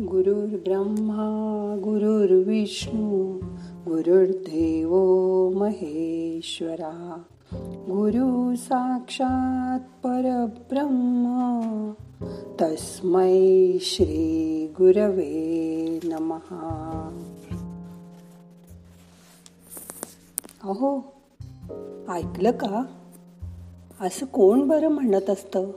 गुरुर्ब्रह्मा गुरुर्विष्णू गुरुर्देव महेश्वरा. गुरु साक्षात परब्रह्मा तस्मै श्री गुरवे नमहा अहो ऐकलं का? असं कोण बरं म्हणत असतं?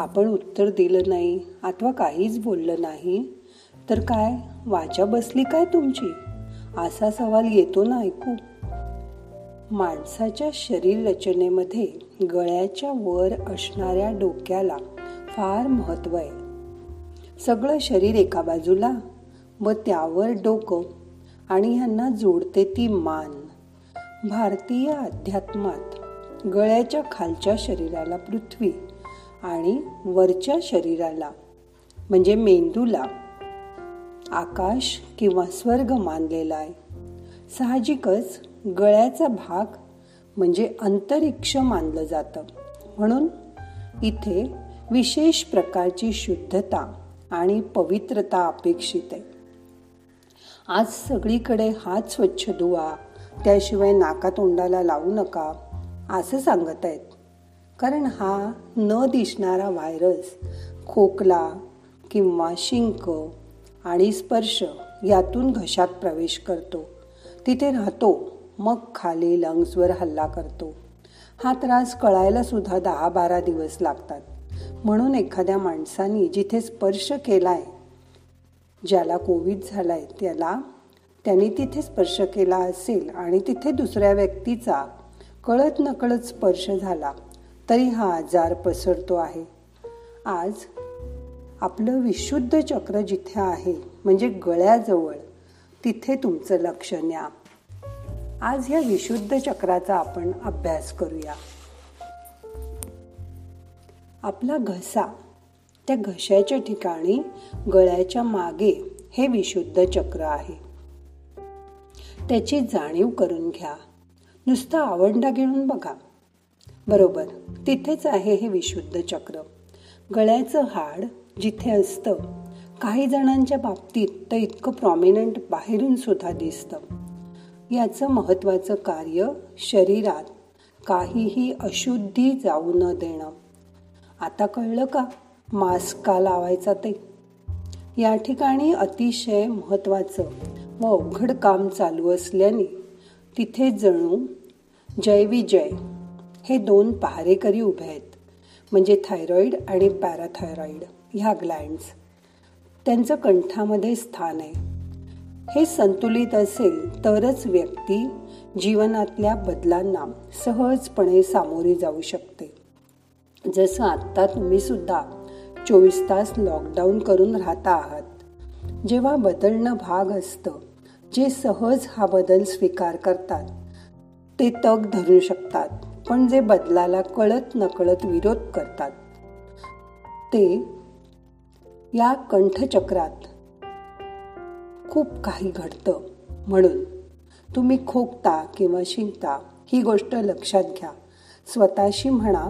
आपण उत्तर दिलं नाही अथवा काहीच बोललं नाही तर काय? वाचा बसली काय तुमची? असा सवाल येतो ना ऐकू. माणसाच्या शरीर रचनेमध्ये गळ्याच्या वर असणाऱ्या डोक्याला फार महत्त्व आहे. सगळं शरीर एका बाजूला व त्यावर डोकं आणि ह्यांना जोडते ती मान. भारतीय अध्यात्मात गळ्याच्या खालच्या शरीराला पृथ्वी आणि वरच्या शरीराला म्हणजे मेंदूला आकाश किंवा स्वर्ग मानलेला आहे. साहजिकच गळ्याचा भाग म्हणजे अंतरिक्ष मानलं जातं. म्हणून इथे विशेष प्रकारची शुद्धता आणि पवित्रता अपेक्षित आहे. आज सगळीकडे हात स्वच्छ धुवा त्याशिवाय नाकातोंडाला लावू नका असं सांगत आहेत कारण हा न दिसणारा व्हायरस खोकला किंवा शिंक आणि स्पर्श यातून घशात प्रवेश करतो. तिथे राहतो मग खाली लंग्सवर हल्ला करतो. हा त्रास कळायला सुद्धा दहा बारा दिवस लागतात. म्हणून एखाद्या माणसाने जिथे स्पर्श केलाय ज्याला कोविड झालाय त्याला त्याने तिथे स्पर्श केला असेल आणि तिथे दुसऱ्या व्यक्तीचा कळत नकळत स्पर्श झाला तरी हा आजार पसरतो आहे. आज आपलं विशुद्ध चक्र जिथे आहे म्हणजे गळ्याजवळ तिथे तुमचं लक्ष न्या. आज ह्या विशुद्ध चक्राचा आपण अभ्यास करूया. आपला घसा त्या घशाच्या ठिकाणी गळ्याच्या मागे हे विशुद्ध चक्र आहे. त्याची जाणीव करून घ्या. नुसतं आवंडा घेऊन बघा. बरोबर. तिथेच आहे हे विशुद्ध चक्र. गळ्याचं हाड जिथे असतं काही जणांच्या बाबतीत तर इतकं प्रॉमिनंट बाहेरून सुद्धा दिसतं. याचं महत्वाचं कार्य शरीरात काहीही अशुद्धी जाऊ न देणं. आता कळलं का? मास्क का लावायचा ते? या ठिकाणी अतिशय महत्वाचं व अवघड काम चालू असल्याने तिथे जणू जय विजय हे दोन पहारेकरी उभे आहेत म्हणजे थायरॉईड आणि पॅराथायरॉईड ह्या ग्लँड्स. त्यांचं कंठामध्ये स्थान आहे. हे संतुलित असेल तरच व्यक्ती जीवनातल्या बदलांना सहजपणे सामोरी जाऊ शकते. जसं आत्ता तुम्ही सुद्धा चोवीस तास लॉकडाऊन करून राहता आहात. जेव्हा बदलणं भाग असतं जे सहज हा बदल स्वीकार करतात ते तग धरू शकतात. पण जे बदलाला कळत नकळत विरोध करतात ते या कंठचक्रात खूप काही घडतं. म्हणून तुम्ही खोकता किंवा शिंकता ही गोष्ट लक्षात घ्या. स्वतःशी म्हणा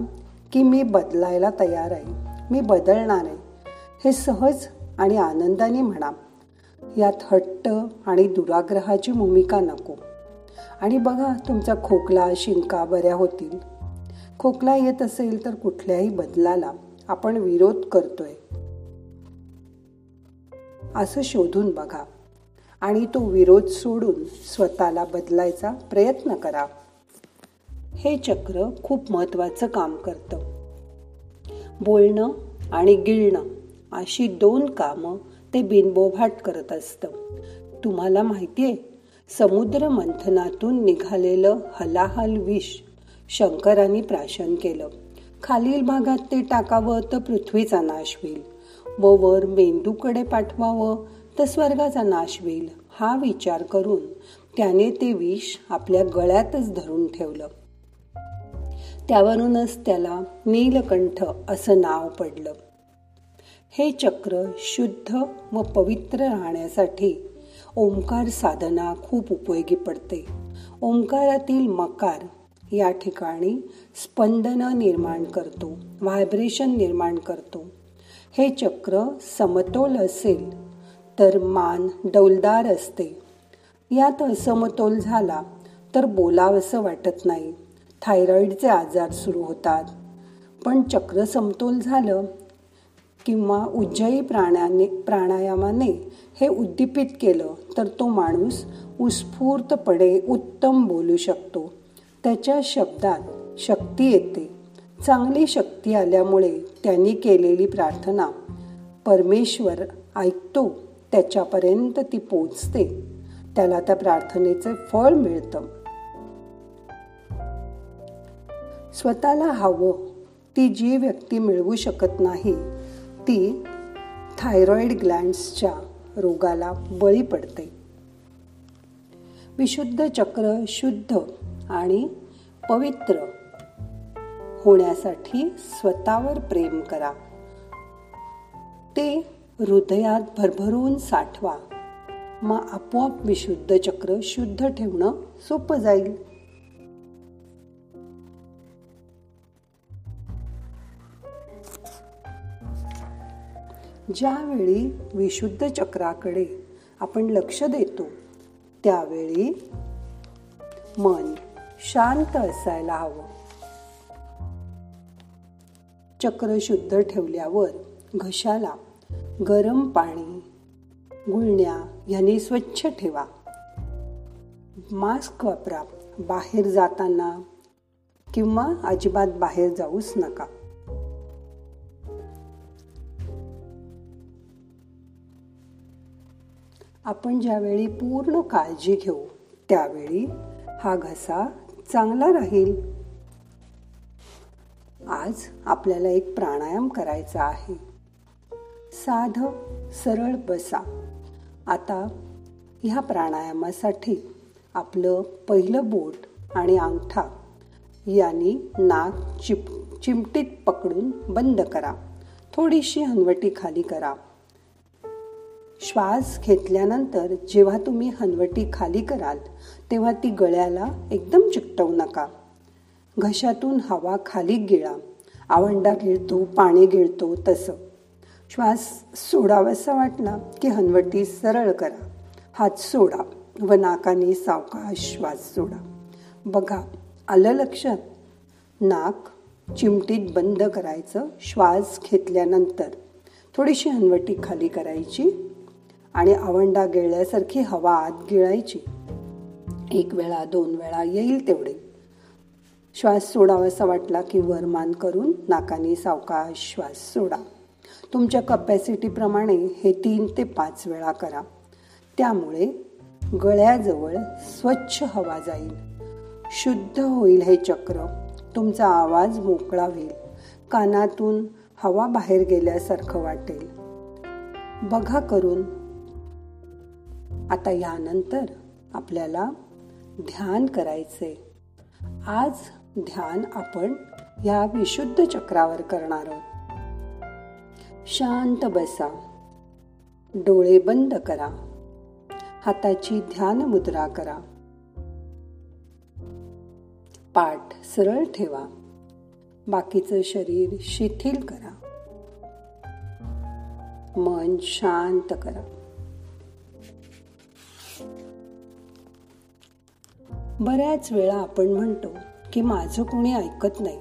की मी बदलायला तयार आहे मी बदलणार आहे हे सहज आणि आनंदाने म्हणा. यात हट्ट आणि दुराग्रहाची भूमिका नको. आणि बघा तुमचा खोकला शिंका बऱ्या होतील. खोकला येत असेल तर कुठल्याही बदलाला आपण विरोध करतोय. असं शोधून बघा आणि तो विरोध सोडून स्वतःला बदलायचा प्रयत्न करा. हे चक्र खूप महत्वाचं काम करतं. बोलणं आणि गिळणं अशी दोन कामं ते बिनबोभाट करत असतं. तुम्हाला माहिती आहे समुद्र मंथनातून निघालेलं हलाहल विष शंकरांनी प्राशन केलं. खालील भागात ते टाकावं तर पृथ्वीचा नाश होईल. व वर मेंदूकडे पाठवावं तर स्वर्गाचा नाश होईल हा विचार करून त्याने ते विष आपल्या गळ्यातच धरून ठेवलं. त्यावरूनच त्याला नीलकंठ असं नाव पडलं. हे चक्र शुद्ध व पवित्र राहण्यासाठी ओंकार साधना खूप उपयोगी पडते. ओंकारातील मकार या ठिकाणी स्पंदन निर्माण करतो व्हायब्रेशन निर्माण करतो. हे चक्र समतोल असेल तर मान डौलदार असते. यात असमतोल झाला तर बोलावंसं वाटत नाही. थायरॉईडचे आजार सुरू होतात. पण चक्र समतोल झालं किंवा उज्जयी प्राण्याने प्राणायामाने हे उद्दीपित केलं तर तो माणूस उत्स्फूर्तपणे उत्तम बोलू शकतो. त्याच्या शब्दात शक्ती येते. चांगली शक्ती आल्यामुळे त्यांनी केलेली प्रार्थना परमेश्वर ऐकतो त्याच्यापर्यंत ती पोचते त्याला त्या प्रार्थनेचे फळ मिळतं. स्वतःला हवं ती जी व्यक्ती मिळवू शकत नाही ती थायरॉइड ग्लँड्सच्या रोगाला बळी पडते. विशुद्ध चक्र शुद्ध आणि पवित्र होण्यासाठी स्वतःवर प्रेम करा. ते हृदयात भरभरून साठवा. मग आपोआप विशुद्ध चक्र शुद्ध ठेवणं सोपं जाईल. ज्यावेळी विशुद्ध चक्राकडे आपण लक्ष देतो त्यावेळी मन शांत असायला हवं. चक्र शुद्ध ठेवल्यावर घशाला गरम पाणी गुळण्या ह्याने स्वच्छ ठेवा. मास्क वापरा बाहेर जाताना किंवा अजिबात बाहेर जाऊच नका. आपण ज्यावेळी पूर्ण काळजी घेऊ त्यावेळी हा घसा चांगला राहील. आज आपल्याला एक प्राणायाम करायचा आहे. साध सरळ बसा. आता ह्या प्राणायामासाठी आपलं पहिलं बोट आणि अंगठा यांनी नाक चिप चिमटीत पकडून बंद करा. थोडीशी हनवटी खाली करा. श्वास घेतल्यानंतर जेव्हा तुम्ही हनवटी खाली कराल तेव्हा ती गळ्याला एकदम चिकटवू नका. घशातून हवा खाली गिळा. आवंडा गिळतो पाणी गिळतो तसं. श्वास सोडावासा वाटला की हनवटी सरळ करा. हात सोडा व नाकाने सावकाश श्वास सोडा. बघा आलं लक्षात? नाक चिमटीत बंद करायचं श्वास घेतल्यानंतर थोडीशी हनवटी खाली करायची आणि आवंडा गिळल्यासारखी हवा आत गिळायची. एक वेळा दोन वेळा येईल तेवढे. श्वास सोडावासा वाटला की वरमान करून नाकाने सावकाश श्वास सोडा. तुमच्या कपॅसिटीप्रमाणे हे तीन ते पाच वेळा करा. त्यामुळे गळ्याजवळ स्वच्छ हवा जाईल. शुद्ध होईल हे चक्र. तुमचा आवाज मोकळा होईल. कानातून हवा बाहेर गेल्यासारखं वाटेल. बघा करून आता यानंतर आपल्याला ध्यान करायचे. आज ध्यान आपण या विशुद्ध चक्रावर करणार आहोत. शांत बसा. डोळे बंद करा. हाताची ध्यान मुद्रा करा. पाठ सरळ ठेवा. बाकीचं शरीर शिथिल करा. मन शांत करा. बऱ्याच वेळा आपण म्हणतो की माझं कोणी ऐकत नाही.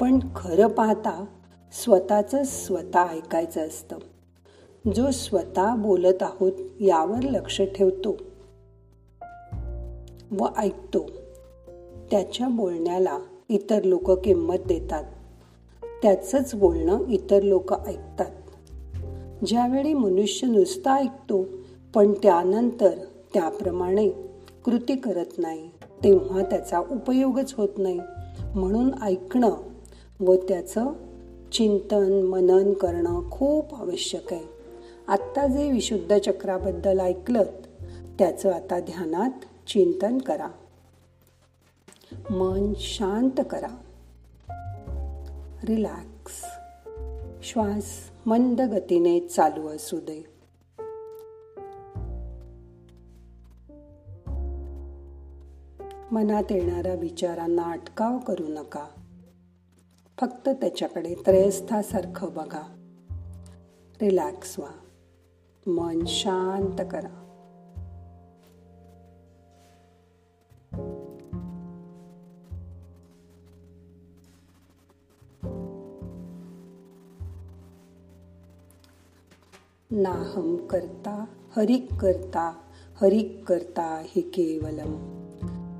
पण खरं पाहता स्वतःच स्वतः ऐकायचं असतं. जो स्वतः बोलत आहोत यावर लक्ष ठेवतो. व ऐकतो. त्याच्या बोलण्याला इतर लोक किंमत देतात. त्याचंच बोलणं इतर लोक ऐकतात. ज्यावेळी मनुष्य नुसता ऐकतो पण त्यानंतर त्याप्रमाणे कृती करत नाही तेव्हा त्याचा उपयोगच होत नाही. म्हणून ऐकणं व त्याचं चिंतन मनन करणं खूप आवश्यक आहे. आत्ता जे विशुद्ध चक्राबद्दल ऐकलं त्याचं आता ध्यानात चिंतन करा. मन शांत करा. रिलॅक्स. श्वास मंद गतीने चालू असू दे. मनात येणाऱ्या विचारांना अटकाव करू नका. फक्त त्याच्याकडे त्रयस्थासारखं बघा. रिलॅक्स व्हा. मन शांत करा. नाहम करता हरिक करता हरिक करता हे केवलम.